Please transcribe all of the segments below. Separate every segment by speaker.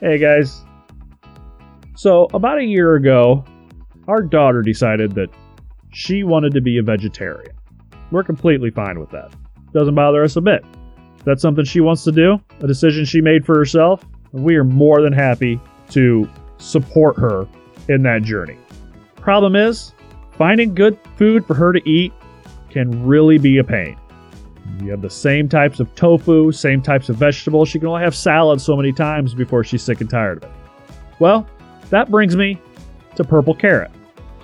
Speaker 1: Hey guys. So, about a year ago, our daughter decided that she wanted to be a vegetarian. We're completely fine with that. Doesn't bother us a bit. If that's something she wants to do, a decision she made for herself, we are more than happy to support her in that journey. Problem is, finding good food for her to eat can really be a pain. You have the same types of tofu, same types of vegetables. She can only have salad so many times before she's sick and tired of it. Well, that brings me to Purple Carrot.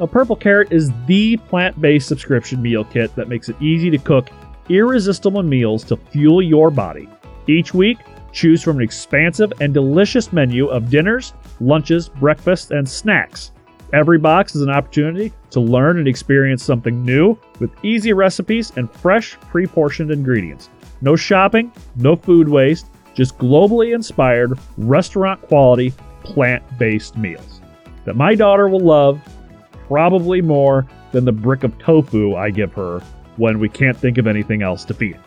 Speaker 1: A Purple Carrot is the plant based subscription meal kit that makes it easy to cook irresistible meals to fuel your body. Each week, choose from an expansive and delicious menu of dinners, lunches, breakfasts, and snacks. Every box is an opportunity to learn and experience something new with easy recipes and fresh, pre portioned ingredients. No shopping, no food waste, just globally inspired, restaurant quality, plant based meals that my daughter will love probably more than the brick of tofu I give her when we can't think of anything else to feed.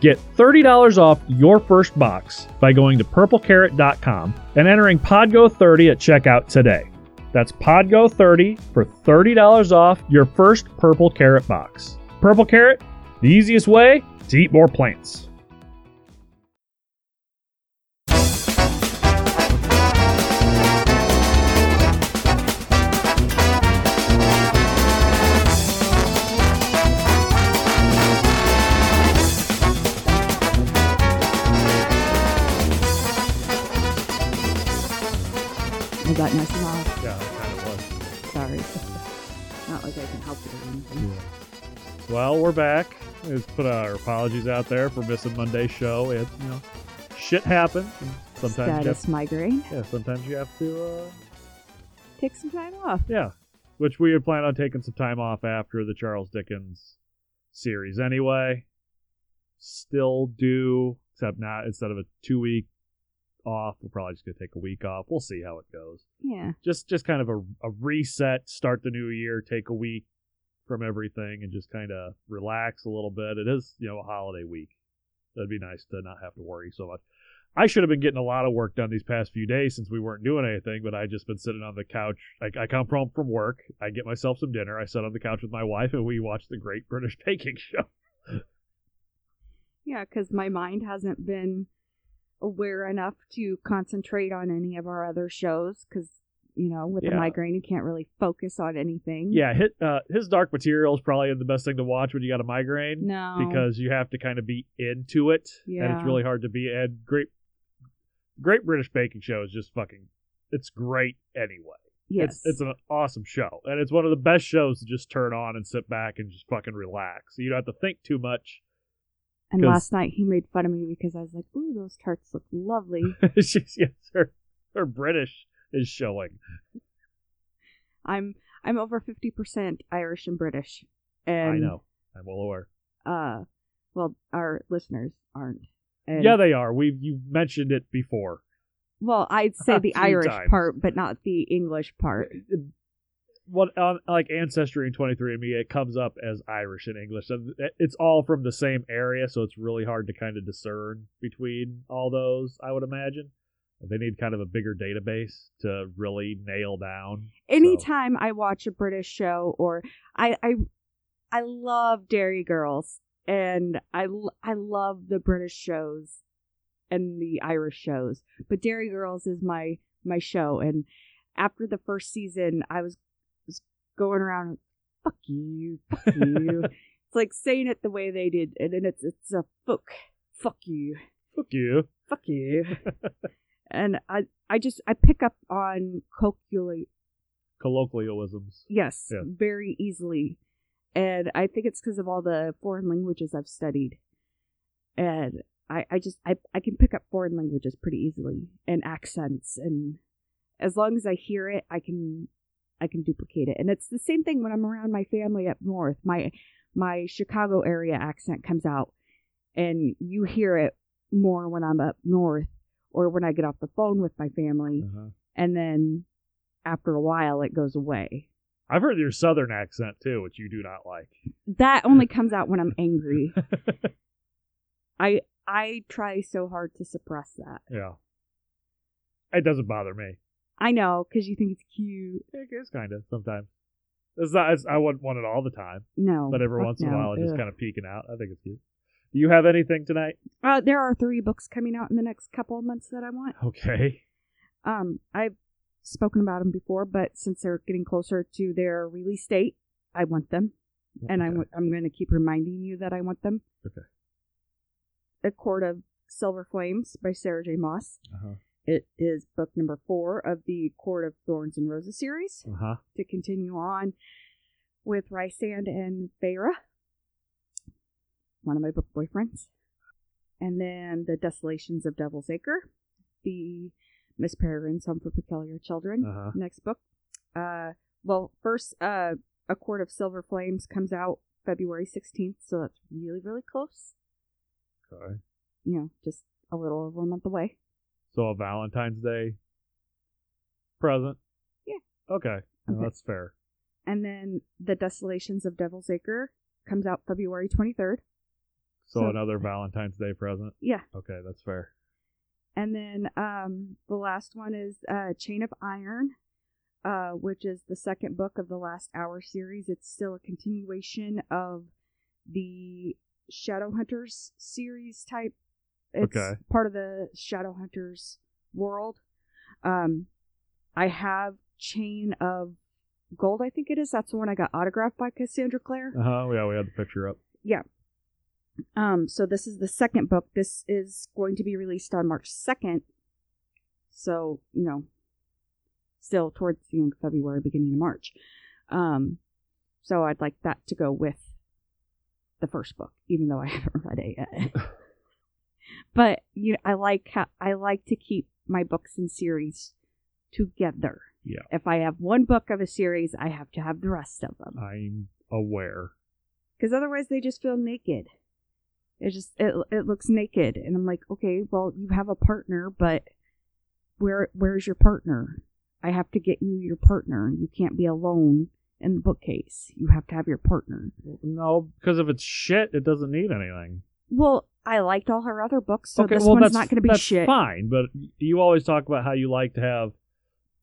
Speaker 1: Get $30 off your first box by going to purplecarrot.com and entering PODGO30 at checkout today. That's PODGO30 for $30 off your first Purple Carrot box. Purple Carrot, the easiest way to eat more plants.
Speaker 2: I got nothing
Speaker 1: Well, we're back. Let's put our apologies out there for missing Monday's show. It, you know, shit happens. Sometimes you have,
Speaker 2: Status migraine.
Speaker 1: yeah, sometimes you have to, uh,
Speaker 2: Take some time off.
Speaker 1: yeah. Which we had planned on taking some time off after the Charles Dickens series anyway. Still do, except not instead of a two week off, we're probably just gonna take a week off. We'll see how it goes.
Speaker 2: Yeah.
Speaker 1: Just just kind of a, a reset, start the new year, take a week from everything and just kind of relax a little bit. It is, you know, a holiday week. That'd be nice to not have to worry so much. I should have been getting a lot of work done these past few days since we weren't doing anything, but I just been sitting on the couch. I, I come home from work, I get myself some dinner, I sit on the couch with my wife, and we watch the Great British Baking Show.
Speaker 2: Yeah, because my mind hasn't been aware enough to concentrate on any of our other shows. Because, you know, with the
Speaker 1: Yeah.
Speaker 2: migraine, you can't really focus on anything.
Speaker 1: Yeah, hit, uh, his Dark Material is probably the best thing to watch when you got a migraine.
Speaker 2: No.
Speaker 1: because you have to kind of be into it, and it's really hard to be. And great, Great British Baking Show is just fucking. It's great anyway.
Speaker 2: yes.
Speaker 1: It's, it's an awesome show, and it's one of the best shows to just turn on and sit back and just fucking relax. You don't have to think too much.
Speaker 2: And last night he made fun of me because I was like, ooh, those tarts look lovely.
Speaker 1: She's yes, her her British is showing.
Speaker 2: I'm I'm over 50% Irish and British. And,
Speaker 1: I know. I'm well aware.
Speaker 2: Uh, well, our listeners aren't. And,
Speaker 1: yeah, they are. We've you've mentioned it before.
Speaker 2: Well, I'd say the Irish
Speaker 1: times.
Speaker 2: part, but not the English part.
Speaker 1: what on like ancestry and 23andme it comes up as irish and english and it's all from the same area so it's really hard to kind of discern between all those i would imagine they need kind of a bigger database to really nail down
Speaker 2: Anytime I watch a British show, or I I I love Derry Girls, and I, I love the British shows and the Irish shows, but Derry Girls is my my show. And after the first season, I was was going around, fuck you, fuck you. it's like saying it the way they did, and then it's it's a fuck, fuck you.
Speaker 1: fuck you
Speaker 2: fuck you. and I I just I pick up on colloquially
Speaker 1: colloquialisms
Speaker 2: yes,
Speaker 1: Yeah.
Speaker 2: very easily. And I think it's because of all the foreign languages I've studied. And I, I just I, I can pick up foreign languages pretty easily and accents and as long as I hear it I can I can duplicate it. And it's the same thing when I'm around my family up north. My my Chicago area accent comes out and you hear it more when I'm up north or when I get off the phone with my family
Speaker 1: uh-huh.
Speaker 2: and then after a while it goes away.
Speaker 1: i've heard your southern accent too which you do not like
Speaker 2: That only comes out when I'm angry. I I try so hard to suppress that.
Speaker 1: yeah It doesn't bother me.
Speaker 2: I know because you think it's cute.
Speaker 1: It is kind of sometimes. It's not. It's, I wouldn't want it all the time,
Speaker 2: No,
Speaker 1: but every once in a while, it's just kind of peeking out. I think it's cute. Do you have anything tonight?
Speaker 2: Uh, there are three books coming out in the next couple of months that I want.
Speaker 1: Okay.
Speaker 2: Um, I've spoken about them before, but since they're getting closer to their release date, I want them, and I
Speaker 1: Okay.
Speaker 2: w- I'm going to keep reminding you that I want them.
Speaker 1: Okay.
Speaker 2: A Court of Silver Flames by Sarah J. Maas.
Speaker 1: Uh-huh.
Speaker 2: It is book number four of the Court of Thorns and Roses series.
Speaker 1: Uh huh.
Speaker 2: To continue on with Rysand and Feyre, one of my book boyfriends. And then The Desolations of Devil's Acre, the Miss Peregrine's Home for Peculiar Children.
Speaker 1: Uh huh.
Speaker 2: Next book. Uh, well, first, uh, A Court of Silver Flames comes out February 16th, so that's really, really close.
Speaker 1: Okay.
Speaker 2: You know, just a little over a month away.
Speaker 1: So a Valentine's Day present.
Speaker 2: Yeah.
Speaker 1: Okay. No,
Speaker 2: Okay.
Speaker 1: that's fair.
Speaker 2: And then The Desolations of Devil's Acre comes out February 23rd.
Speaker 1: So,
Speaker 2: So-
Speaker 1: another Valentine's Day present.
Speaker 2: Yeah.
Speaker 1: Okay, that's fair.
Speaker 2: And then um, the last one is uh, Chain of Iron, uh, which is the second book of the Last Hour series. It's still a continuation of the Shadowhunters series type. It's
Speaker 1: Okay.
Speaker 2: part of the Shadowhunters world. Um, I have Chain of Gold, I think it is. That's the one I got autographed by Cassandra Clare.
Speaker 1: Uh huh. Yeah, we had the picture up.
Speaker 2: Um, so this is the second book. This is going to be released on March 2nd. So, you know, still towards the end of February, beginning of March. Um, so I'd like that to go with the first book, even though I haven't read it yet. but you know, I like how I like to keep my books in series together.
Speaker 1: Yeah.
Speaker 2: If I have one book of a series, I have to have the rest of them
Speaker 1: I'm aware.
Speaker 2: because otherwise they just feel naked. It just it it looks naked, and I'm like, okay, well, you have a partner, but where where's your partner? I have to get you your partner. You can't be alone in the bookcase. You have to have your partner.
Speaker 1: No, because if it's shit, it doesn't need anything.
Speaker 2: Well, I liked all her other books, so
Speaker 1: okay,
Speaker 2: this
Speaker 1: well
Speaker 2: one's not going to be
Speaker 1: that's
Speaker 2: shit.
Speaker 1: fine. But you always talk about how you like to have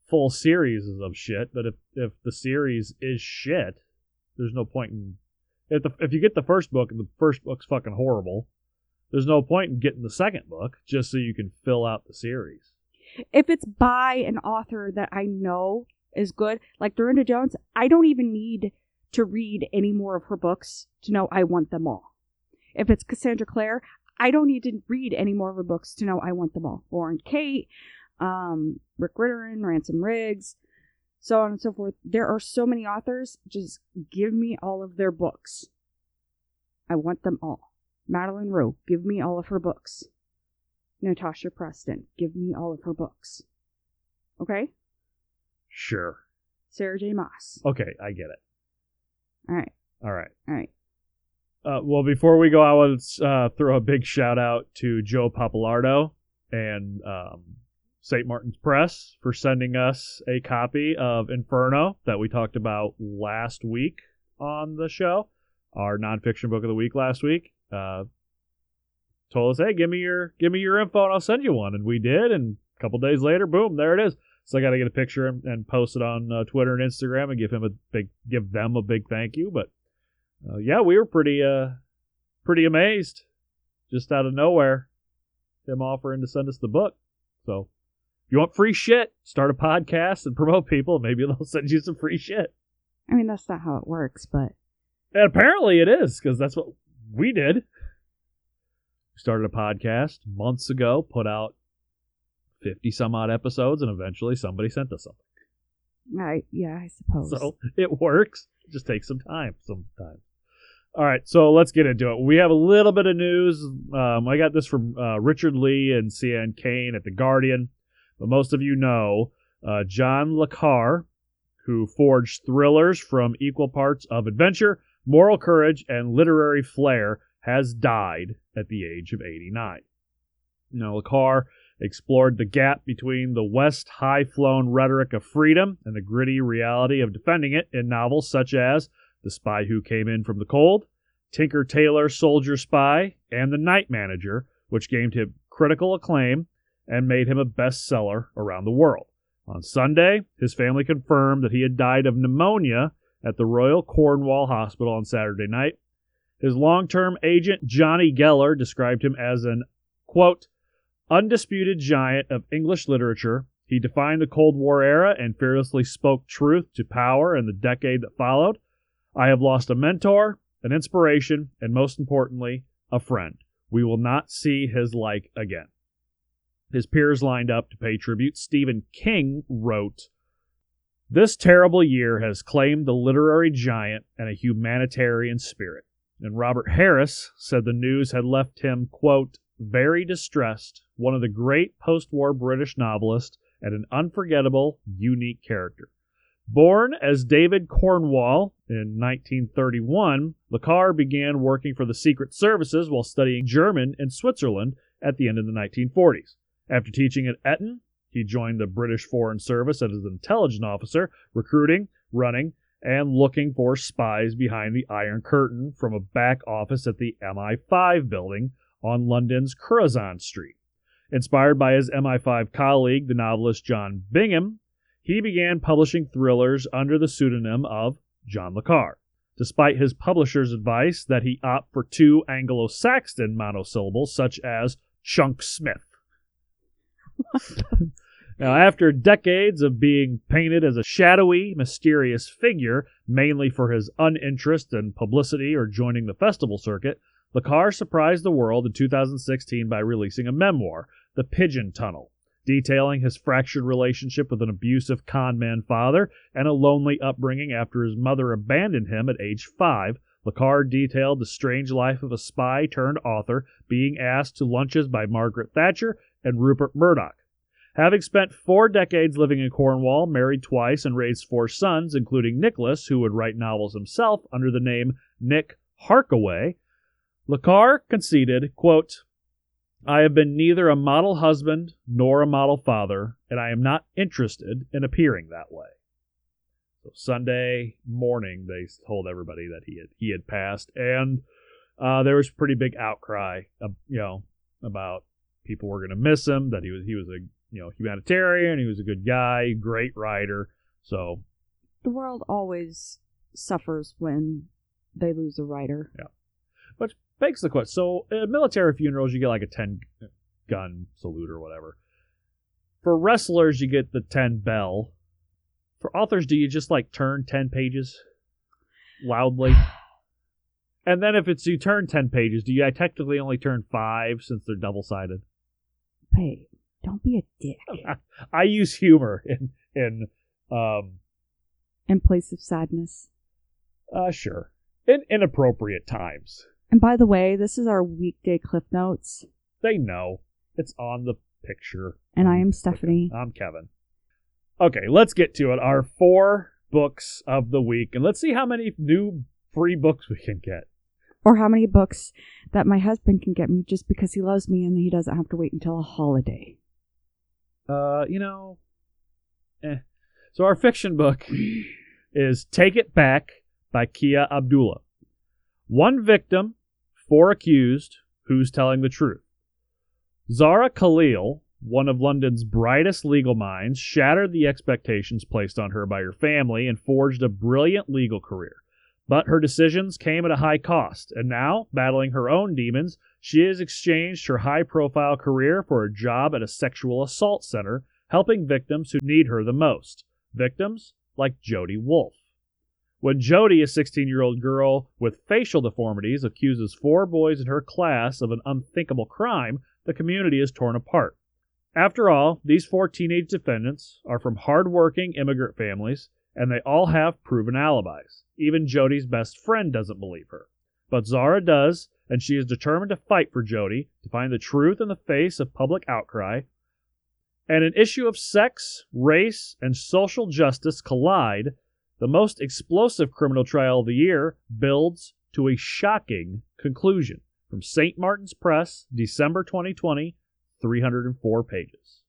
Speaker 1: full series of shit. But if if the series is shit, there's no point in if the if you get the first book and the first book's fucking horrible. There's no point in getting the second book just so you can fill out the series.
Speaker 2: If it's by an author that I know is good, like Darynda Jones, I don't even need to read any more of her books to know I want them all. If it's Cassandra Clare, I don't need to read any more of her books to know I want them all. Lauren Kate, um, Rick Riordan, Ransom Riggs, so on and so forth. There are so many authors. Just give me all of their books. I want them all. Madeline Rowe, give me all of her books. Natasha Preston, give me all of her books. Okay?
Speaker 1: Sure.
Speaker 2: Sarah J. Maas.
Speaker 1: Okay, I get it.
Speaker 2: All right.
Speaker 1: All right.
Speaker 2: All right.
Speaker 1: Uh, well, before we go, I want to uh, throw a big shout out to Joe Pappalardo and um, St. Martin's Press for sending us a copy of Inferno that we talked about last week on the show, our nonfiction book of the week last week. Uh, told us, hey, give me your give me your info and I'll send you one, and we did. And a couple days later, boom, there it is. So I got to get a picture and, and post it on uh, Twitter and Instagram and give him a big give them a big thank you. But uh, yeah, we were pretty uh pretty amazed just out of nowhere him offering to send us the book. So you want free shit, start a podcast and promote people. Maybe they'll send you some free shit.
Speaker 2: I mean, that's not how it works, but
Speaker 1: And apparently it is because that's what we did. We started a podcast months ago, put out fifty some odd episodes, and eventually somebody sent us something.
Speaker 2: I yeah, I suppose.
Speaker 1: So it works. It just takes some time sometimes. All right, so let's get into it. We have a little bit of news. Um, I got this from uh, Richard Lea and Sian Cain at The Guardian. But most of you know uh, John Le who forged thrillers from equal parts of adventure, moral courage, and literary flair, has died at the age of 89. Now, Le explored the gap between the West high flown rhetoric of freedom and the gritty reality of defending it in novels such as The Spy Who Came In From the Cold, Tinker Tailor Soldier Spy, and The Night Manager, which gained him critical acclaim and made him a bestseller around the world. On Sunday, his family confirmed that he had died of pneumonia at the Royal Cornwall Hospital on Saturday night. His long term agent, Johnny Geller, described him as an, quote, undisputed giant of English literature. He defined the Cold War era and fearlessly spoke truth to power in the decade that followed. I have lost a mentor, an inspiration, and most importantly, a friend. We will not see his like again. His peers lined up to pay tribute. Stephen King wrote, This terrible year has claimed the literary giant and a humanitarian spirit. And Robert Harris said the news had left him, quote, very distressed, one of the great post war British novelists, and an unforgettable, unique character. Born as David Cornwell in 1931, Le Carre began working for the Secret Services while studying German in Switzerland at the end of the 1940s. After teaching at Eton, he joined the British Foreign Service as an intelligence officer, recruiting, running, and looking for spies behind the Iron Curtain from a back office at the MI5 building on London's Curzon Street. Inspired by his MI5 colleague, the novelist John Bingham, he began publishing thrillers under the pseudonym of John Le Carre. Despite his publisher's advice that he opt for two Anglo Saxon monosyllables, such as Chunk Smith. now, after decades of being painted as a shadowy, mysterious figure, mainly for his uninterest in publicity or joining the festival circuit, Le Carre surprised the world in 2016 by releasing a memoir, The Pigeon Tunnel, detailing his fractured relationship with an abusive conman father and a lonely upbringing after his mother abandoned him at age five. Le Carre detailed the strange life of a spy turned author being asked to lunches by Margaret Thatcher and Rupert Murdoch. Having spent four decades living in Cornwall, married twice, and raised four sons, including Nicholas, who would write novels himself under the name Nick Harkaway, Le Carre conceded, quote, I have been neither a model husband nor a model father, and I am not interested in appearing that way. So Sunday morning, they told everybody that he had he had passed, and uh, there was pretty big outcry, uh, you know, about people were going to miss him. That he was he was a you know humanitarian, he was a good guy, great writer. So
Speaker 2: the world always suffers when they lose a writer.
Speaker 1: Yeah begs the question. So, at military funerals, you get like a 10 gun salute or whatever. For wrestlers, you get the 10 bell. For authors, do you just like turn 10 pages loudly? and then if it's you turn 10 pages, do you I technically only turn 5 since they're double sided?
Speaker 2: Hey, don't be a dick.
Speaker 1: I use humor in in um
Speaker 2: in place of sadness.
Speaker 1: Uh sure. In inappropriate times.
Speaker 2: And by the way, this is our weekday cliff notes.
Speaker 1: They know. It's on the picture.
Speaker 2: And I am Stephanie.
Speaker 1: I'm Kevin. Okay, let's get to it. Our four books of the week, and let's see how many new free books we can get.
Speaker 2: Or how many books that my husband can get me just because he loves me and he doesn't have to wait until a holiday.
Speaker 1: Uh, you know, eh. So our fiction book is Take It Back by Kia Abdullah. One victim four accused, who's telling the truth. Zara Kaleel, one of London's brightest legal minds, shattered the expectations placed on her by her family and forged a brilliant legal career. But her decisions came at a high cost, and now, battling her own demons, she has exchanged her high profile career for a job at a sexual assault center, helping victims who need her the most. Victims like Jody Wolf. When Jody, a 16 year old girl with facial deformities, accuses four boys in her class of an unthinkable crime, the community is torn apart. After all, these four teenage defendants are from hard-working immigrant families, and they all have proven alibis. Even Jody's best friend doesn't believe her. But Zara does, and she is determined to fight for Jody, to find the truth in the face of public outcry. And an issue of sex, race, and social justice collide the most explosive criminal trial of the year builds to a shocking conclusion. From St. Martin's Press, December 2020, 304 pages.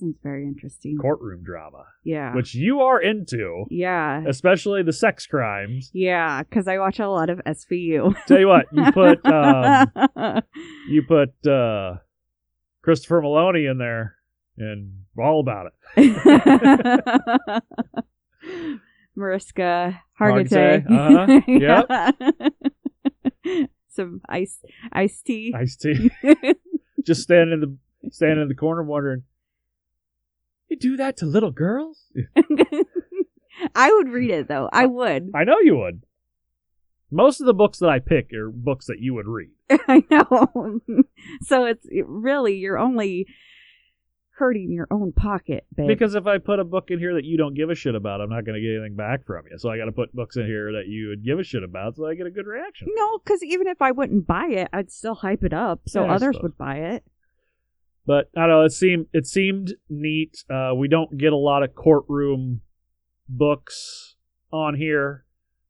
Speaker 2: Sounds very interesting.
Speaker 1: Courtroom drama.
Speaker 2: Yeah.
Speaker 1: Which you are into.
Speaker 2: Yeah.
Speaker 1: Especially the sex crimes.
Speaker 2: Yeah, because I watch a lot of SVU.
Speaker 1: Tell you what, you put um, you put uh, Christopher Meloni in there. and all about it.
Speaker 2: Mariska
Speaker 1: Hargitay,
Speaker 2: Hargitay.
Speaker 1: uh-huh,
Speaker 2: Some ice iced tea.
Speaker 1: Iced tea. Just standing in the standing in the corner wondering, you do that to little girls?
Speaker 2: I would read it though. I would.
Speaker 1: I know you would. Most of the books that I pick are books that you would read.
Speaker 2: I know. so it's it really you're only hurting your own pocket, babe.
Speaker 1: Because if I put a book in here that you don't give a shit about, I'm not going to get anything back from you. So I got to put books in here that you would give a shit about, so I get a good reaction.
Speaker 2: no, because even if I wouldn't buy it, I'd still hype it up so
Speaker 1: Yeah,
Speaker 2: others would buy it.
Speaker 1: But I don't know. It seemed it seemed neat. Uh, we don't get a lot of courtroom books on here,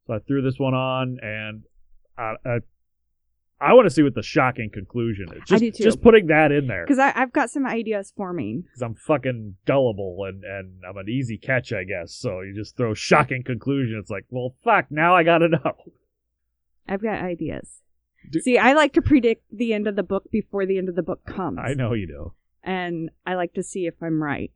Speaker 1: so I threw this one on, and I I, I want to see what the shocking conclusion is. Just,
Speaker 2: do too.
Speaker 1: Just putting that in there
Speaker 2: Because I've got some ideas forming.
Speaker 1: because I'm fucking gullible and and I'm an easy catch, I guess. So you just throw shocking conclusion. It's like, well, fuck. Now I gotta know.
Speaker 2: I've got ideas.
Speaker 1: Do-
Speaker 2: See, I like to predict the end of the book before the end of the book comes.
Speaker 1: I know you do.
Speaker 2: And I like to see if I'm right.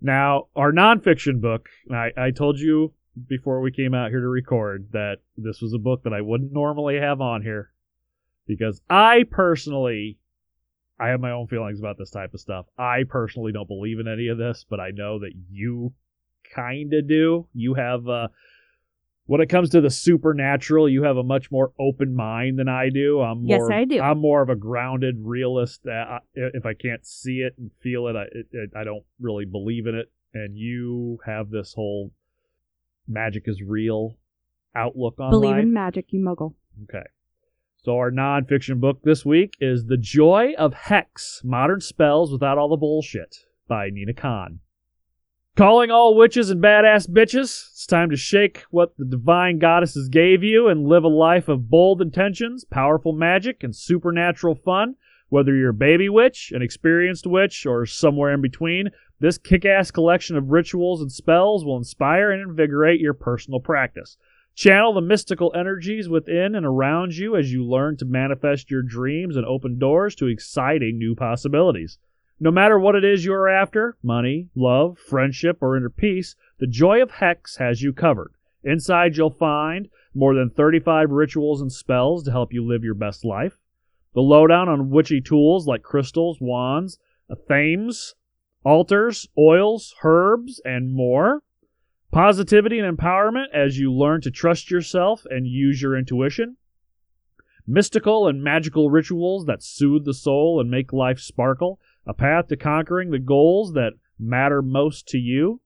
Speaker 1: Now, our nonfiction book, I, I told you before we came out here to record that this was a book that I wouldn't normally have on here because I personally, I have my own feelings about this type of stuff. I personally don't believe in any of this, but I know that you kind of do. You have, uh, when it comes to the supernatural, you have a much more open mind than I do. I'm
Speaker 2: Yes,
Speaker 1: more,
Speaker 2: I do.
Speaker 1: I'm more of a grounded realist. I- if I can't see it and feel it, I, it, I don't really believe in it. And you have this whole magic is real outlook on
Speaker 2: Believe
Speaker 1: life.
Speaker 2: in magic, you muggle.
Speaker 1: Okay. So our nonfiction book this week is The Joy of Hex: Modern Spells Without All the Bullshit by Nina Kahn. Calling all witches and badass bitches, it's time to shake what the divine goddesses gave you and live a life of bold intentions, powerful magic, and supernatural fun. Whether you're a baby witch, an experienced witch, or somewhere in between, this kick ass collection of rituals and spells will inspire and invigorate your personal practice. Channel the mystical energies within and around you as you learn to manifest your dreams and open doors to exciting new possibilities. No matter what it is you're after money, love, friendship, or inner peace the Joy of Hex has you covered. Inside, you'll find more than 35 rituals and spells to help you live your best life, the lowdown on witchy tools like crystals, wands, athames, altars, oils, herbs, and more. Positivity and empowerment as you learn to trust yourself and use your intuition. Mystical and magical rituals that soothe the soul and make life sparkle. A path to conquering the goals that matter most to you.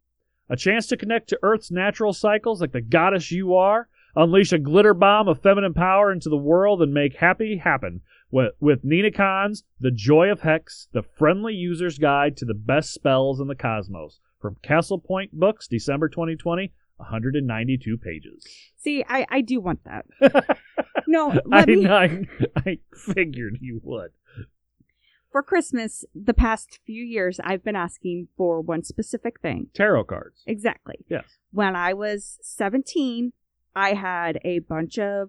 Speaker 1: A chance to connect to Earth's natural cycles like the goddess you are. Unleash a glitter bomb of feminine power into the world and make happy happen with, with Nina Kahn's The Joy of Hex, the friendly user's guide to the best spells in the cosmos. From Castle Point Books, December 2020, 192 pages.
Speaker 2: See, I, I do want that. No,
Speaker 1: I,
Speaker 2: let me.
Speaker 1: I, I figured you would.
Speaker 2: For Christmas, the past few years, I've been asking for one specific thing.
Speaker 1: Tarot cards.
Speaker 2: Exactly.
Speaker 1: Yes.
Speaker 2: When I was 17, I had a bunch of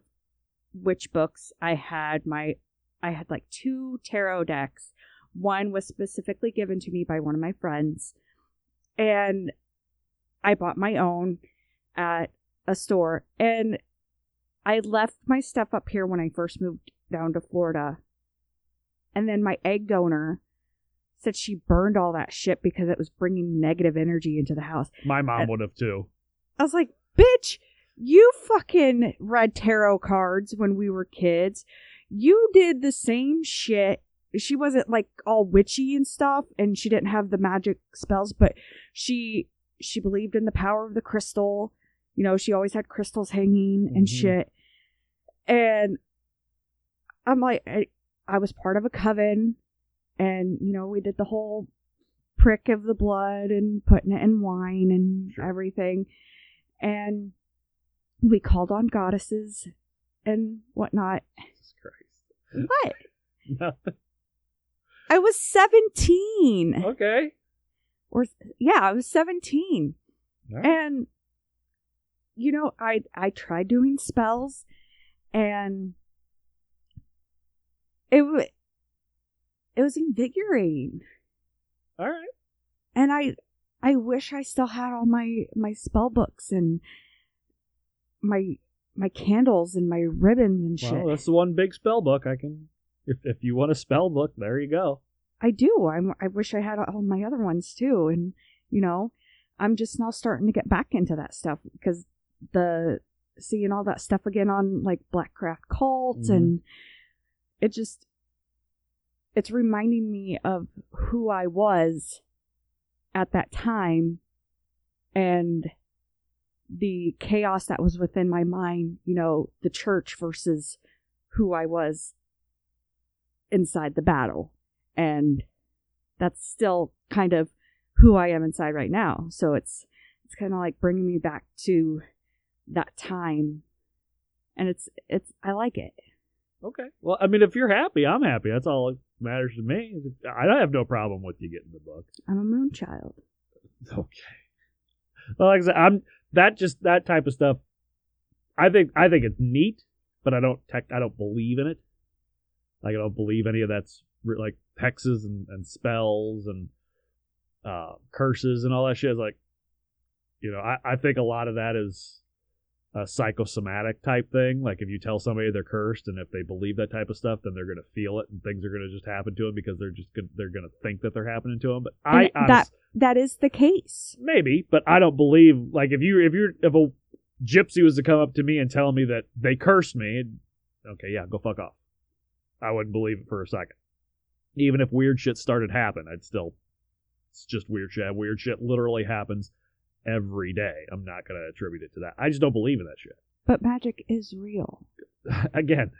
Speaker 2: witch books. I had my, I had like two tarot decks. One was specifically given to me by one of my friends. And I bought my own at a store. And I left my stuff up here when I first moved down to Florida. And then my egg donor said she burned all that shit because it was bringing negative energy into the house.
Speaker 1: My mom
Speaker 2: Uh,
Speaker 1: would have too.
Speaker 2: I was like, bitch, you fucking read tarot cards when we were kids. You did the same shit. She wasn't like all witchy and stuff, and she didn't have the magic spells, but she she believed in the power of the crystal. You know, she always had crystals hanging and
Speaker 1: Mhm.
Speaker 2: shit. And I'm like, I, was part of a coven, and you know, we did the whole prick of the blood and putting it in wine and
Speaker 1: Sure.
Speaker 2: everything. And we called on goddesses and whatnot.
Speaker 1: Jesus Christ.
Speaker 2: What?
Speaker 1: Nothing.
Speaker 2: I was 17.
Speaker 1: Okay.
Speaker 2: Or yeah, I was 17.
Speaker 1: All right.
Speaker 2: And you know, I I tried doing spells and it it was invigorating.
Speaker 1: All right.
Speaker 2: and I I wish I still had all my my spell books and my my candles and my ribbons and shit.
Speaker 1: Well, that's the one big spell book I can. If if you want a spell book, there you go.
Speaker 2: I do. I'm I wish I had all my other ones too and you know, I'm just now starting to get back into that stuff because the seeing all that stuff again on like Blackcraft cults
Speaker 1: Mhm.
Speaker 2: and it just it's reminding me of who I was at that time and the chaos that was within my mind, you know, the church versus who I was inside the battle. And that's still kind of who I am inside right now. So it's it's kind of like bringing me back to that time. And it's it's I like it.
Speaker 1: Okay. Well, I mean, if you're happy, I'm happy. That's all that matters to me. I have no problem with you getting the book.
Speaker 2: I'm a moon child.
Speaker 1: Okay. Well, like I said, I'm that just that type of stuff. I think I think it's neat, but I don't tech. I don't believe in it. Like I don't believe any of that's re- like hexes and, and spells and uh, curses and all that shit. Is like, you know, I, I think a lot of that is a psychosomatic type thing. Like if you tell somebody they're cursed and if they believe that type of stuff, then they're gonna feel it and things are gonna just happen to them because they're just gonna, they're gonna think that they're happening to them. But I
Speaker 2: And that
Speaker 1: honest-
Speaker 2: that is the case.
Speaker 1: maybe, but I don't believe like if you if you're if a gypsy was to come up to me and tell me that they cursed me, okay, yeah, go fuck off. I wouldn't believe it for a second. Even if weird shit started happening, I'd still it's just weird shit. Weird shit literally happens every day. I'm not gonna attribute it to that. I just don't believe in that shit.
Speaker 2: But magic is real.
Speaker 1: Again,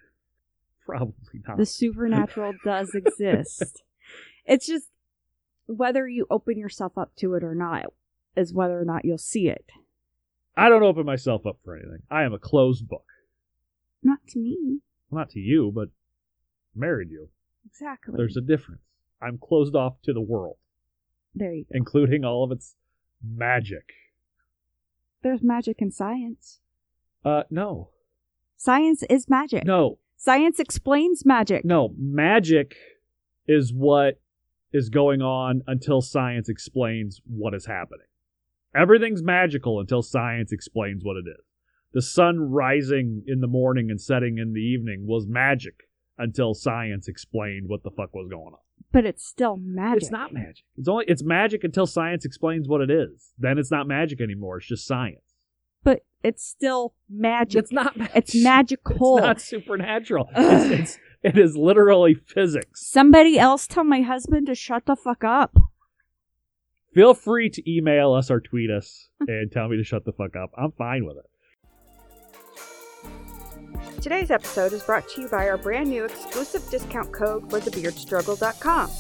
Speaker 1: probably not.
Speaker 2: The supernatural does exist. It's just whether you open yourself up to it or not is whether or not you'll see it.
Speaker 1: I don't open myself up for anything. I am a closed book.
Speaker 2: Not to me.
Speaker 1: Not to you, but married you.
Speaker 2: Exactly.
Speaker 1: There's a difference. I'm closed off to the world,
Speaker 2: there you go.
Speaker 1: including all of its magic.
Speaker 2: There's magic in science.
Speaker 1: Uh, no,
Speaker 2: Science is magic.
Speaker 1: no,
Speaker 2: Science explains magic.
Speaker 1: no. Magic is what is going on until science explains what is happening. Everything's magical until science explains what it is. The sun rising in the morning and setting in the evening was magic until science explained what the fuck was going on.
Speaker 2: But it's still magic.
Speaker 1: It's not magic. It's only it's magic until science explains what it is. Then it's not magic anymore. It's just science.
Speaker 2: But it's still magic.
Speaker 1: It's not. Magic.
Speaker 2: It's magical.
Speaker 1: It's not supernatural. it's, it's it is literally physics.
Speaker 2: Somebody else tell my husband to shut the fuck up.
Speaker 1: Feel free to email us or tweet us and tell me to shut the fuck up. I'm fine with it.
Speaker 2: Today's episode is brought to you by our brand new exclusive discount code for thebeardstruggle.com.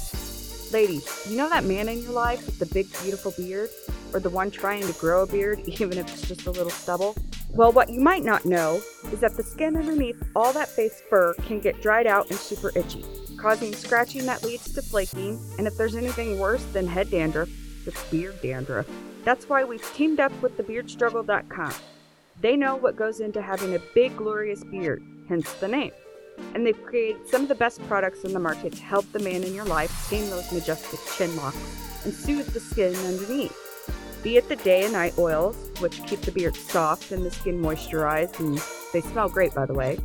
Speaker 2: Ladies, you know that man in your life with the big, beautiful beard? Or the one trying to grow a beard, even if it's just a little stubble? Well, what you might not know is that the skin underneath all that face fur can get dried out and super itchy, causing scratching that leads to flaking, and if there's anything worse than head dandruff, it's beard dandruff. That's why we've teamed up with thebeardstruggle.com. They know what goes into having a big, glorious beard, hence the name. And they've created some of the best products in the market to help the man in your life tame those majestic chin locks and soothe the skin underneath. Be it the day and night oils, which keep the beard soft and the skin moisturized, and they smell great, by the way,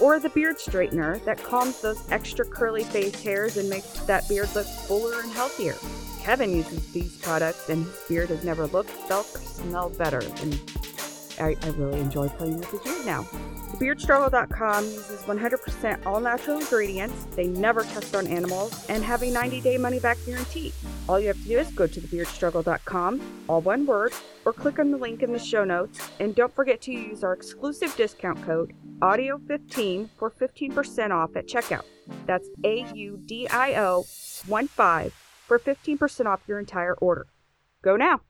Speaker 2: or the beard straightener that calms those extra curly face hairs and makes that beard look fuller and healthier. Kevin uses these products, and his beard has never looked, felt, or smelled better, and I, I really enjoy playing with his beard now. TheBeardStruggle.com uses 100% all natural ingredients, they never test on animals, and have a 90 day money back guarantee. All you have to do is go to TheBeardStruggle.com, all one word, or click on the link in the show notes, and don't forget to use our exclusive discount code AUDIO15 for 15% off at checkout. That's A U D I O 1 5 for 15% off your entire order. Go now.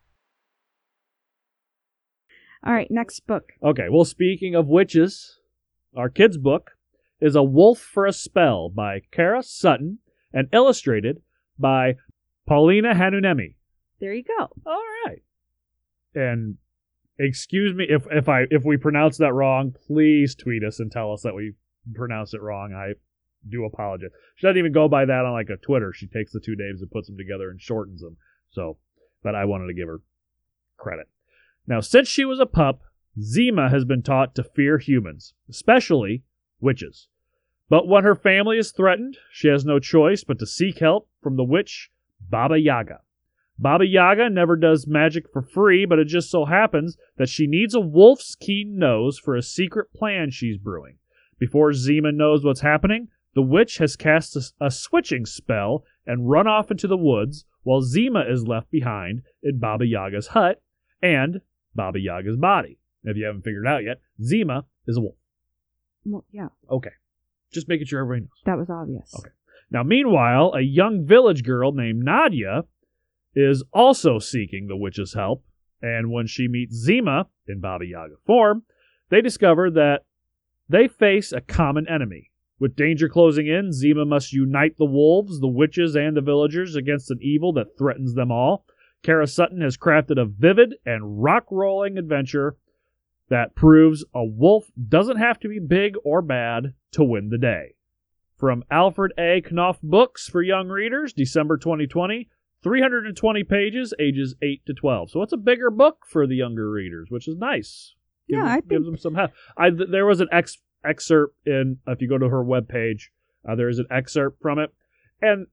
Speaker 2: All right, next book.
Speaker 1: Okay. Well, speaking of witches, our kids' book is A Wolf for a Spell by Karah Sutton and illustrated by Pauliina Hannuniemi.
Speaker 2: There you go.
Speaker 1: All right. And excuse me if if I if we pronounce that wrong, please tweet us and tell us that we pronounced it wrong. I do apologize. She doesn't even go by that on like a Twitter. She takes the two names and puts them together and shortens them. So, but I wanted to give her credit. Now, since she was a pup, Zima has been taught to fear humans, especially witches. But when her family is threatened, she has no choice but to seek help from the witch Baba Yaga. Baba Yaga never does magic for free, but it just so happens that she needs a wolf's keen nose for a secret plan she's brewing. Before Zima knows what's happening, the witch has cast a, a switching spell and run off into the woods, while Zima is left behind in Baba Yaga's hut and Baba Yaga's body. If you haven't figured it out yet, Zima is a wolf.
Speaker 2: Well, yeah,
Speaker 1: Okay. Just making sure everybody knows.
Speaker 2: that was obvious.
Speaker 1: Okay. Now, meanwhile, a young village girl named Nadia is also seeking the witch's help, and when she meets Zima in Baba Yaga form, they discover that they face a common enemy. With danger closing in, Zima must unite the wolves, the witches, and the villagers against an evil that threatens them all. Karah Sutton has crafted a vivid and rock rolling adventure that proves a wolf doesn't have to be big or bad to win the day. From Alfred A. Knopf Books for Young Readers, December 2020, 320 pages, ages 8 to 12. So it's a bigger book for the younger readers, which is nice.
Speaker 2: Yeah,
Speaker 1: Gives-
Speaker 2: I think-
Speaker 1: gives them some help. I th- there was an ex- excerpt in if you go to her webpage, uh, there is an excerpt from it, and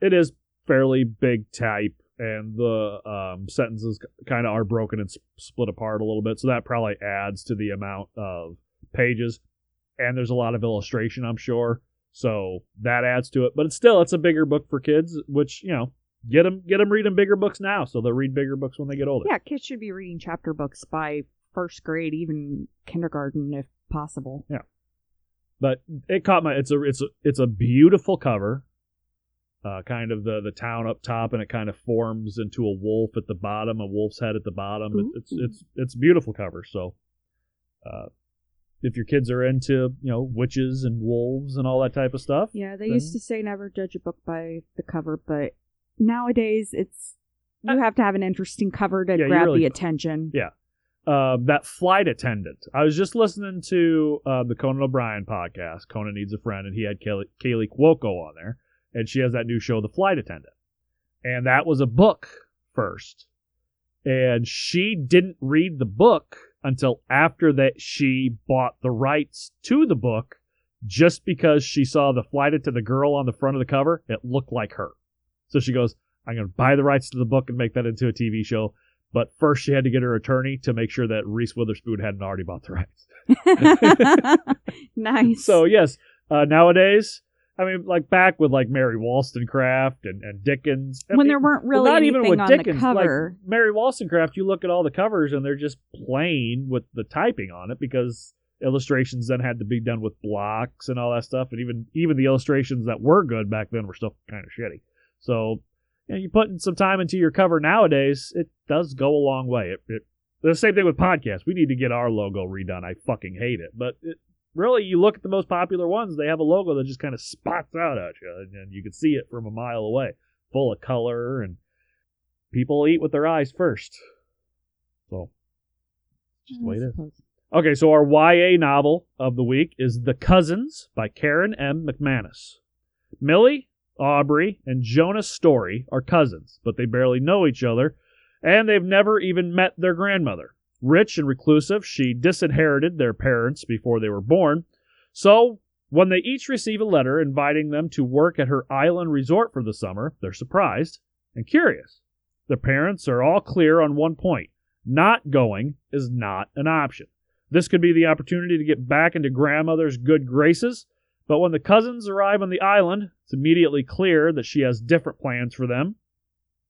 Speaker 1: it is fairly big type, and the um, sentences kind of are broken and s- split apart a little bit, so that probably adds to the amount of pages. And there's a lot of illustration, I'm sure, so that adds to it. But it's still it's a bigger book for kids, which you know get them get them reading bigger books now, so they'll read bigger books when they get older.
Speaker 2: Yeah, kids should be reading chapter books by first grade, even kindergarten if possible. Yeah.
Speaker 1: But it caught my it's a it's a it's a beautiful cover uh kind of the the town up top and it kind of forms into a wolf at the bottom a wolf's head at the bottom It- it's it's it's a beautiful cover so uh if your kids are into you know witches and wolves and all that type of stuff
Speaker 2: Yeah, they
Speaker 1: Then-
Speaker 2: used to say never judge a book by the cover, but nowadays it's you
Speaker 1: Uh,
Speaker 2: have to have an interesting cover to
Speaker 1: Yeah,
Speaker 2: grab
Speaker 1: really-
Speaker 2: the attention.
Speaker 1: Yeah. uh, that flight attendant. I was just listening to uh, the Conan O'Brien podcast. Conan needs a friend, and he had Kaley, Kaley Cuoco on there, and she has that new show, The Flight Attendant, and that was a book first, and she didn't read the book until after that she bought the rights to the book, just because she saw the flight attendant, the girl on the front of the cover, it looked like her, so she goes. I'm going to buy the rights to the book and make that into a TV show. But first, she had to get her attorney to make sure that Reese Witherspoon hadn't already bought the rights.
Speaker 2: nice.
Speaker 1: So yes, uh, nowadays, I mean, like back with like Mary Wollstonecraft and, and Dickens. I
Speaker 2: when
Speaker 1: mean,
Speaker 2: there weren't
Speaker 1: well,
Speaker 2: really
Speaker 1: not
Speaker 2: anything
Speaker 1: even with
Speaker 2: on
Speaker 1: Dickens,
Speaker 2: the cover.
Speaker 1: Like Mary Wollstonecraft, you look at all the covers and they're just plain with the typing on it because illustrations then had to be done with blocks and all that stuff, and even even the illustrations that were good back then were still kind of shitty. So, you know, you putting some time into your cover nowadays, it does go a long way. It, it the same thing with podcasts. We need to get our logo redone. I fucking hate it, but it, really, you look at the most popular ones, they have a logo that just kind of spots out at you, and, you can see it from a mile away, full of color, and people eat with their eyes first. So, just wait it. Okay, so our YA novel of the week is The Cousins by Karen M. McManus. Millie, Aubrey, and Jonas Story are cousins, but they barely know each other, and they've never even met their grandmother. Rich and reclusive, she disinherited their parents before they were born. So, when they each receive a letter inviting them to work at her island resort for the summer, they're surprised and curious. The parents are all clear on one point not going is not an option. This could be the opportunity to get back into grandmother's good graces, but when the cousins arrive on the island, it's immediately clear that she has different plans for them.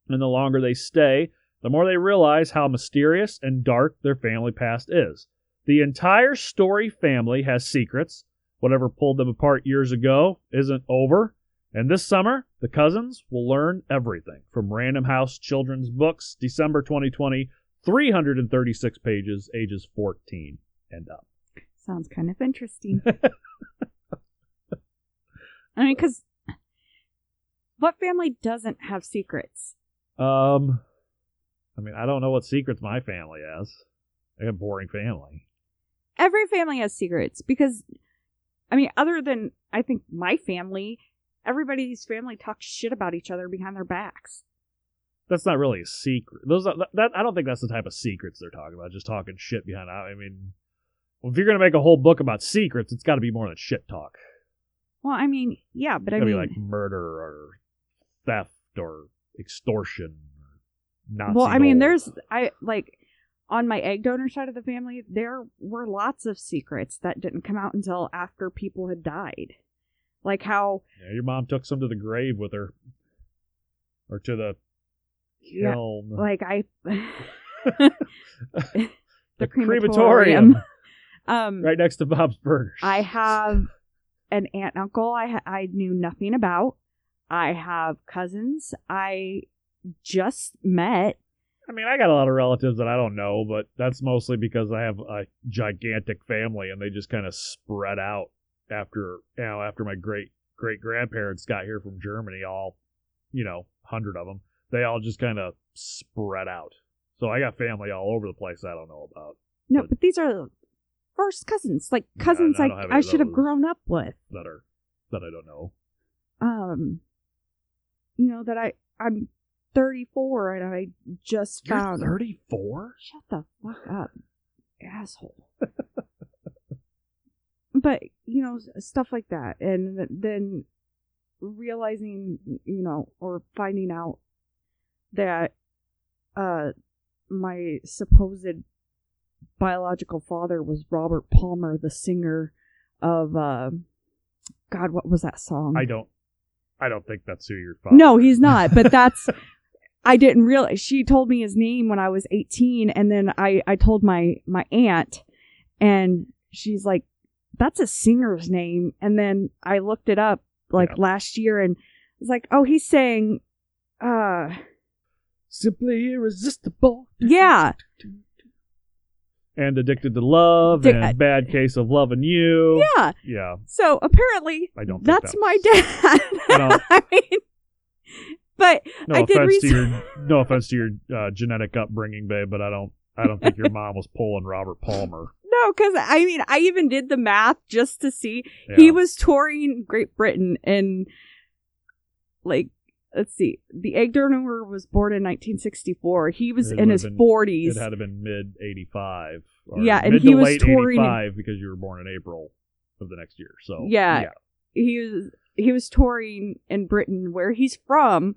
Speaker 1: And the longer they stay, the more they realize how mysterious and dark their family past is. The entire story family has secrets. Whatever pulled them apart years ago isn't over. And this summer, the cousins will learn everything from Random House Children's Books, December 2020, 336 pages, ages 14 and up.
Speaker 2: Sounds kind of interesting. I mean, because what family doesn't have secrets?
Speaker 1: Um, I mean, I don't know what secrets my family has. I got a boring family.
Speaker 2: Every family has secrets because I mean, other than I think my family, everybody's family talks shit about each other behind their backs.
Speaker 1: That's not really a secret. Those are, that I don't think that's the type of secrets they're talking about. Just talking shit behind. I mean, well, if you're gonna make a whole book about secrets, it's got to be more than shit talk.
Speaker 2: Well, I mean, yeah, but
Speaker 1: It's
Speaker 2: I mean,
Speaker 1: be like murder or theft or extortion. Nazi
Speaker 2: well, I mean, there's I like on my egg donor side of the family, there were lots of secrets that didn't come out until after people had died. Like how
Speaker 1: Yeah, your mom took some to the grave with her, or to the
Speaker 2: Yeah, like I
Speaker 1: the,
Speaker 2: the
Speaker 1: crematorium,
Speaker 2: crematorium. um
Speaker 1: right next to Bob's Burgers.
Speaker 2: I have an aunt and uncle I I knew nothing about. I have cousins I just met.
Speaker 1: I mean, I got a lot of relatives that I don't know, but that's mostly because I have a gigantic family and they just kind of spread out after you know after my great great grandparents got here from Germany, all you know, hundred of them. They all just kind of spread out. So I got family all over the place I don't know about
Speaker 2: No,
Speaker 1: But-
Speaker 2: but these are first cousins, like
Speaker 1: Yeah,
Speaker 2: cousins
Speaker 1: I
Speaker 2: I
Speaker 1: any
Speaker 2: I should have grown up with.
Speaker 1: that are that I don't know.
Speaker 2: Um, you know that I I'm 34 and I just
Speaker 1: You're
Speaker 2: found.
Speaker 1: 34?
Speaker 2: Shut the fuck up, asshole. but you know stuff like that, and then realizing, you know, or finding out that uh my supposed biological father was Robert Palmer, the singer of uh God, what was that song?
Speaker 1: I don't I don't think that's who your father.
Speaker 2: No, he's not. But that's I didn't realize. She told me his name when I was 18, and then I I told my my aunt, and she's like, "That's a singer's name." And then I looked it up like
Speaker 1: Yeah.
Speaker 2: last year, and was like, "Oh, he's saying, uh,
Speaker 1: Simply irresistible.
Speaker 2: yeah,
Speaker 1: And addicted to love
Speaker 2: Di-
Speaker 1: and bad case of loving you.
Speaker 2: yeah."
Speaker 1: Yeah.
Speaker 2: So apparently,
Speaker 1: I don't
Speaker 2: that's
Speaker 1: that's-
Speaker 2: my dad.
Speaker 1: I don't-
Speaker 2: I mean, but
Speaker 1: No
Speaker 2: I did
Speaker 1: offense to your no offense to your uh, genetic upbringing, babe, but I don't I don't think your mom was pulling Robert Palmer.
Speaker 2: no, because I mean, I even did the math just to see
Speaker 1: Yeah.
Speaker 2: He was touring Great Britain and like let's see. The egg donor was born in 1964. He was
Speaker 1: It
Speaker 2: in his
Speaker 1: been-
Speaker 2: 40s.
Speaker 1: It had to been mid eighty five.
Speaker 2: Yeah, and he was touring
Speaker 1: 85 because you were born in April of the next year. So
Speaker 2: Yeah. He was he was touring in Britain where he's from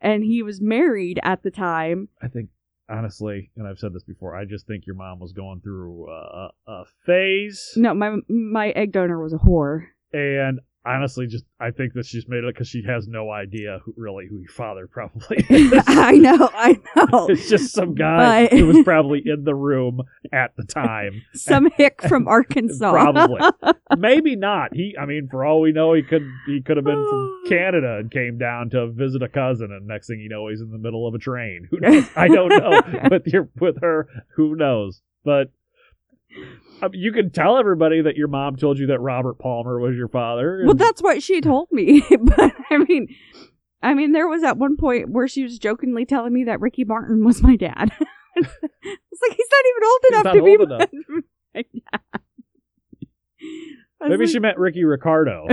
Speaker 2: and he was married at the time.
Speaker 1: I think honestly, and I've said this before, I just think your mom was going through a, a phase,
Speaker 2: No, my my egg donor was a whore.
Speaker 1: and honestly, just I think that she's made it because she has no idea who really who your father probably is.
Speaker 2: I know, I know.
Speaker 1: It's just some guy
Speaker 2: But-
Speaker 1: who was probably in the room at the time.
Speaker 2: Some hick from Arkansas.
Speaker 1: Probably. Maybe not. He, I mean, for all we know, he could he could have been from Canada and came down to visit a cousin, and next thing you know, he's in the middle of a train. Who knows? I don't know. with your with her, who knows? But I mean, you can tell everybody that your mom told you that Robert Palmer was your father.
Speaker 2: Well, that's what she told me. but I mean, I mean, there was at one point where she was jokingly telling me that Ricky Martin was my dad. it's like he's not even old
Speaker 1: He's
Speaker 2: enough to be
Speaker 1: old enough.
Speaker 2: my dad. I was
Speaker 1: maybe she
Speaker 2: like-
Speaker 1: meant Ricky Ricardo.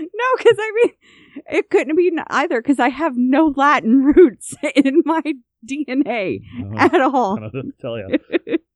Speaker 2: no, because I mean, it couldn't be either. Because I have no Latin roots in my DNA at all.
Speaker 1: I don't know what to tell you.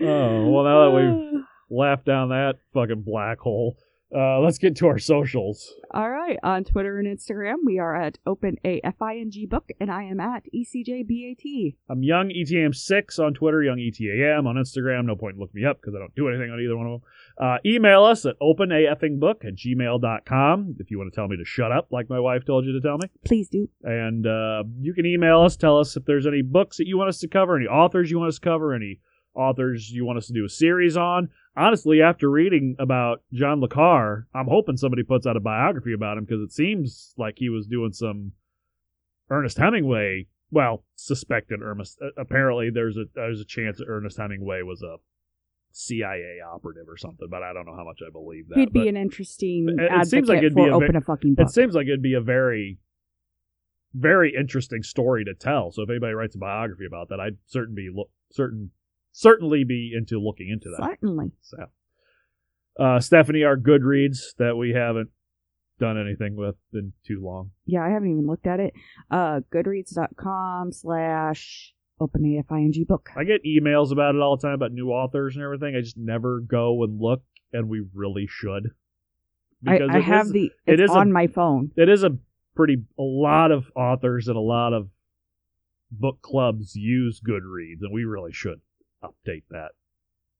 Speaker 1: Oh well, now that we've laughed down that fucking black hole, uh, let's get to our socials.
Speaker 2: All right. On Twitter and Instagram, we are at OpenAFING Book, and I am at ECJBAT.
Speaker 1: I'm Young E ETM6 on Twitter, Young ETAM on Instagram. No point in looking me up because I don't do anything on either one of them. Uh, email us at openafingbook at gmail.com if you want to tell me to shut up, like my wife told you to tell me.
Speaker 2: Please do.
Speaker 1: And uh, you can email us, tell us if there's any books that you want us to cover, any authors you want us to cover, any authors you want us to do a series on. Honestly, after reading about John Le Carre, I'm hoping somebody puts out a biography about him because it seems like he was doing some Ernest Hemingway. Well, suspected Ernest. Apparently, there's a there's a chance that Ernest Hemingway was a CIA operative or something, but I don't know how much I believe that.
Speaker 2: He'd be
Speaker 1: But
Speaker 2: an interesting
Speaker 1: It- it seems like it'd be a
Speaker 2: Open a Fucking Book.
Speaker 1: it seems like it'd be a very very interesting story to tell. So if anybody writes a biography about that, I'd certain be lo- certain certainly be into looking into that.
Speaker 2: Certainly.
Speaker 1: So, uh, Stephanie, our Goodreads that we haven't done anything with in too long.
Speaker 2: Yeah, I haven't even looked at it. Uh, goodreads.com slash open AFING book.
Speaker 1: I get emails about it all the time about new authors and everything. I just never go and look, and we really should.
Speaker 2: I, I
Speaker 1: it
Speaker 2: have
Speaker 1: is-
Speaker 2: the,
Speaker 1: it
Speaker 2: it's
Speaker 1: is a-
Speaker 2: on my phone.
Speaker 1: it is a pretty a lot of authors and a lot of book clubs use Goodreads, and we really should update that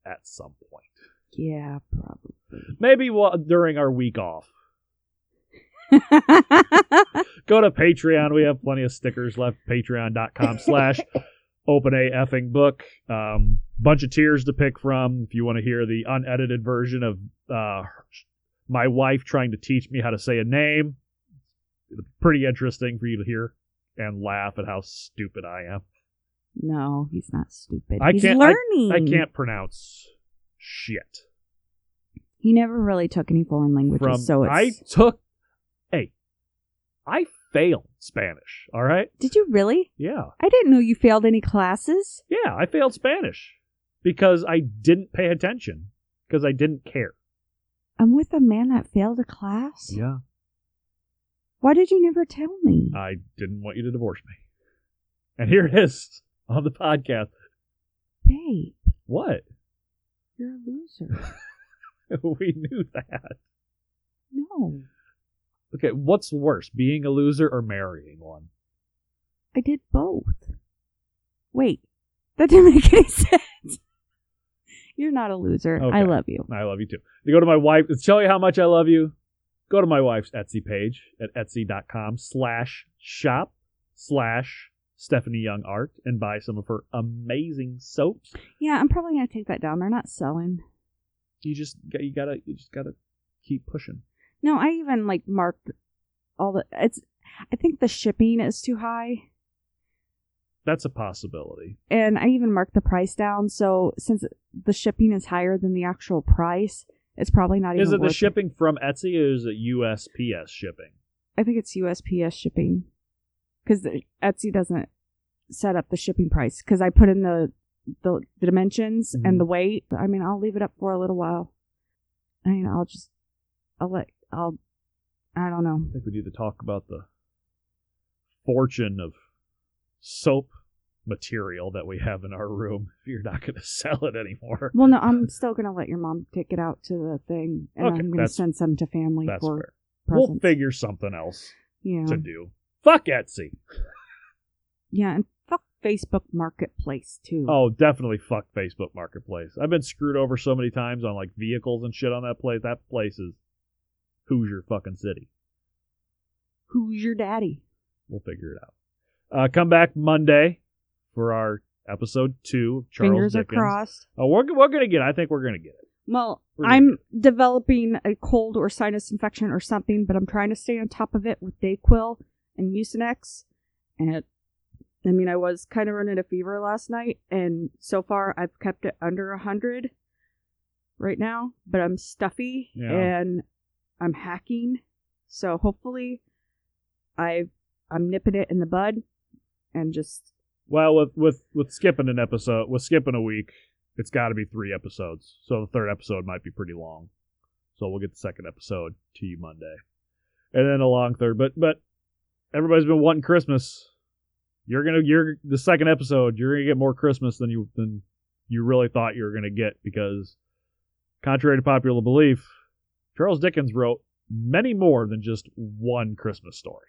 Speaker 1: at some point.
Speaker 2: Yeah, probably.
Speaker 1: Maybe wa- during our week off. Go to Patreon. We have plenty of stickers left. Patreon.com slash open a effing book. Um, bunch of tiers to pick from. If you want to hear the unedited version of uh, my wife trying to teach me how to say a name, pretty interesting for you to hear and laugh at how stupid I am.
Speaker 2: No, he's not stupid.
Speaker 1: I
Speaker 2: he's
Speaker 1: can't- I-
Speaker 2: learning.
Speaker 1: I can't pronounce shit.
Speaker 2: He never really took any foreign languages,
Speaker 1: From
Speaker 2: so it's.
Speaker 1: I took, hey, I failed Spanish. All right,
Speaker 2: Did you really?
Speaker 1: yeah.
Speaker 2: I didn't know you failed any classes.
Speaker 1: Yeah, I failed Spanish because I didn't pay attention because I didn't care.
Speaker 2: I'm with a man that failed a class.
Speaker 1: Yeah,
Speaker 2: Why did you never tell me?
Speaker 1: I didn't want you to divorce me. And here it is on the podcast.
Speaker 2: Babe,
Speaker 1: What?
Speaker 2: you're a loser.
Speaker 1: we knew that.
Speaker 2: no,
Speaker 1: Okay, what's worse, being a loser or marrying one?
Speaker 2: I did both. Wait, that didn't make any sense. You're not a loser. I love you.
Speaker 1: I love you too. To go to my wife, to tell you how much I love you, go to my wife's Etsy page at etsy.com slash shop slash Stephanie Young Art and buy some of her amazing soaps.
Speaker 2: Yeah, I'm probably gonna take that down. They're not selling.
Speaker 1: You just you gotta you just gotta keep pushing.
Speaker 2: No, I even like marked all the. It's. I think the shipping is too high,
Speaker 1: That's a possibility.
Speaker 2: and I even marked the price down. So since the shipping is higher than the actual price, it's probably not even.
Speaker 1: Is
Speaker 2: even.
Speaker 1: it the shipping from Etsy or is it USPS shipping?
Speaker 2: I think it's USPS shipping because Etsy doesn't set up the shipping price. Because I put in the the, the dimensions
Speaker 1: Mhm.
Speaker 2: and the weight. I mean, I'll leave it up for a little while. I mean, I'll just I'll let I'll I don't know.
Speaker 1: I think we need to talk about the fortune of soap material that we have in our room if you're not going to sell it anymore.
Speaker 2: Well, no, I'm still gonna let your mom take it out to the thing, and
Speaker 1: Okay,
Speaker 2: I'm gonna send some to family
Speaker 1: That's
Speaker 2: for
Speaker 1: fair.
Speaker 2: presents.
Speaker 1: We'll figure something else
Speaker 2: yeah,
Speaker 1: to do. Fuck Etsy.
Speaker 2: yeah, and fuck Facebook Marketplace too.
Speaker 1: Oh, definitely fuck Facebook Marketplace. I've been screwed over so many times on like vehicles and shit on that place. That place is Hoosier fucking city.
Speaker 2: who's your daddy?
Speaker 1: We'll figure it out. Uh, come back Monday for our episode two of Charles
Speaker 2: Fingers
Speaker 1: Dickens.
Speaker 2: are crossed.
Speaker 1: Oh, we're we're gonna get. it. I think we're gonna get it.
Speaker 2: Well, I'm developing a cold or sinus infection or something, but I'm trying to stay on top of it with Dayquil and Mucinex. And I mean, I was kind of running a fever last night, and so far I've kept it under a hundred right now. But I'm stuffy
Speaker 1: Yeah.
Speaker 2: and I'm hacking, so hopefully I I'm nipping it in the bud and just
Speaker 1: Well, with with with skipping an episode, with skipping a week, it's got to be three episodes. So the third episode might be pretty long. So we'll get the second episode to you Monday, and then a long third. But but everybody's been wanting Christmas. You're gonna you're the second episode. You're gonna get more Christmas than you than you really thought you were gonna get because, contrary to popular belief, Charles Dickens wrote many more than just one Christmas story.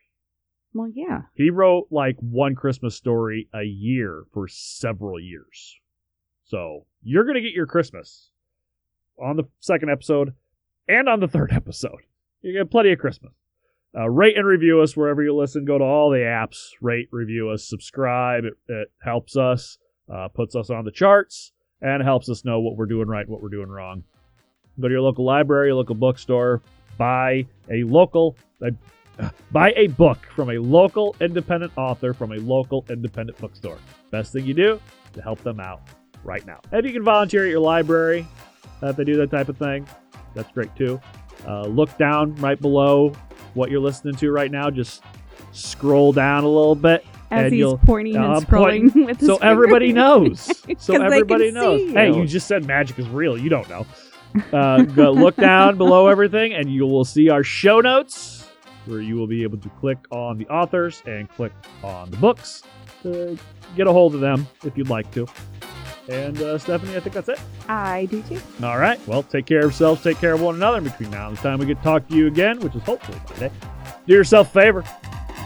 Speaker 2: well, yeah.
Speaker 1: He wrote like one Christmas story a year for several years. So you're going to get your Christmas on the second episode and on the third episode. You get plenty of Christmas. Uh, rate and review us wherever you listen. Go to all the apps, rate, review us, subscribe. It, it helps us, uh, puts us on the charts, and helps us know what we're doing right, what we're doing wrong. Go to your local library, your local bookstore, buy a local, uh, buy a book from a local independent author from a local independent bookstore. Best thing you do to help them out right now. And you can volunteer at your library uh, if they do that type of thing. That's great too. Uh, look down right below what you're listening to right now. Just scroll down a little bit.
Speaker 2: As
Speaker 1: and
Speaker 2: he's
Speaker 1: you'll
Speaker 2: pointing and
Speaker 1: uh,
Speaker 2: scrolling
Speaker 1: pointing-
Speaker 2: with his
Speaker 1: so everybody knows. so everybody knows.
Speaker 2: see
Speaker 1: Hey,
Speaker 2: you.
Speaker 1: you just said magic is real. You don't know. Uh, go look down below everything, and you will see our show notes, where you will be able to click on the authors and click on the books to get a hold of them if you'd like to. And uh, Stephanie, I think that's it.
Speaker 2: I do too.
Speaker 1: All right. Well, take care of yourselves. Take care of one another. In between now and the time we get to talk to you again, which is hopefully Monday, do yourself a favor.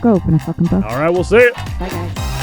Speaker 2: Go open a fucking book.
Speaker 1: All right. We'll see you.
Speaker 2: Bye, guys.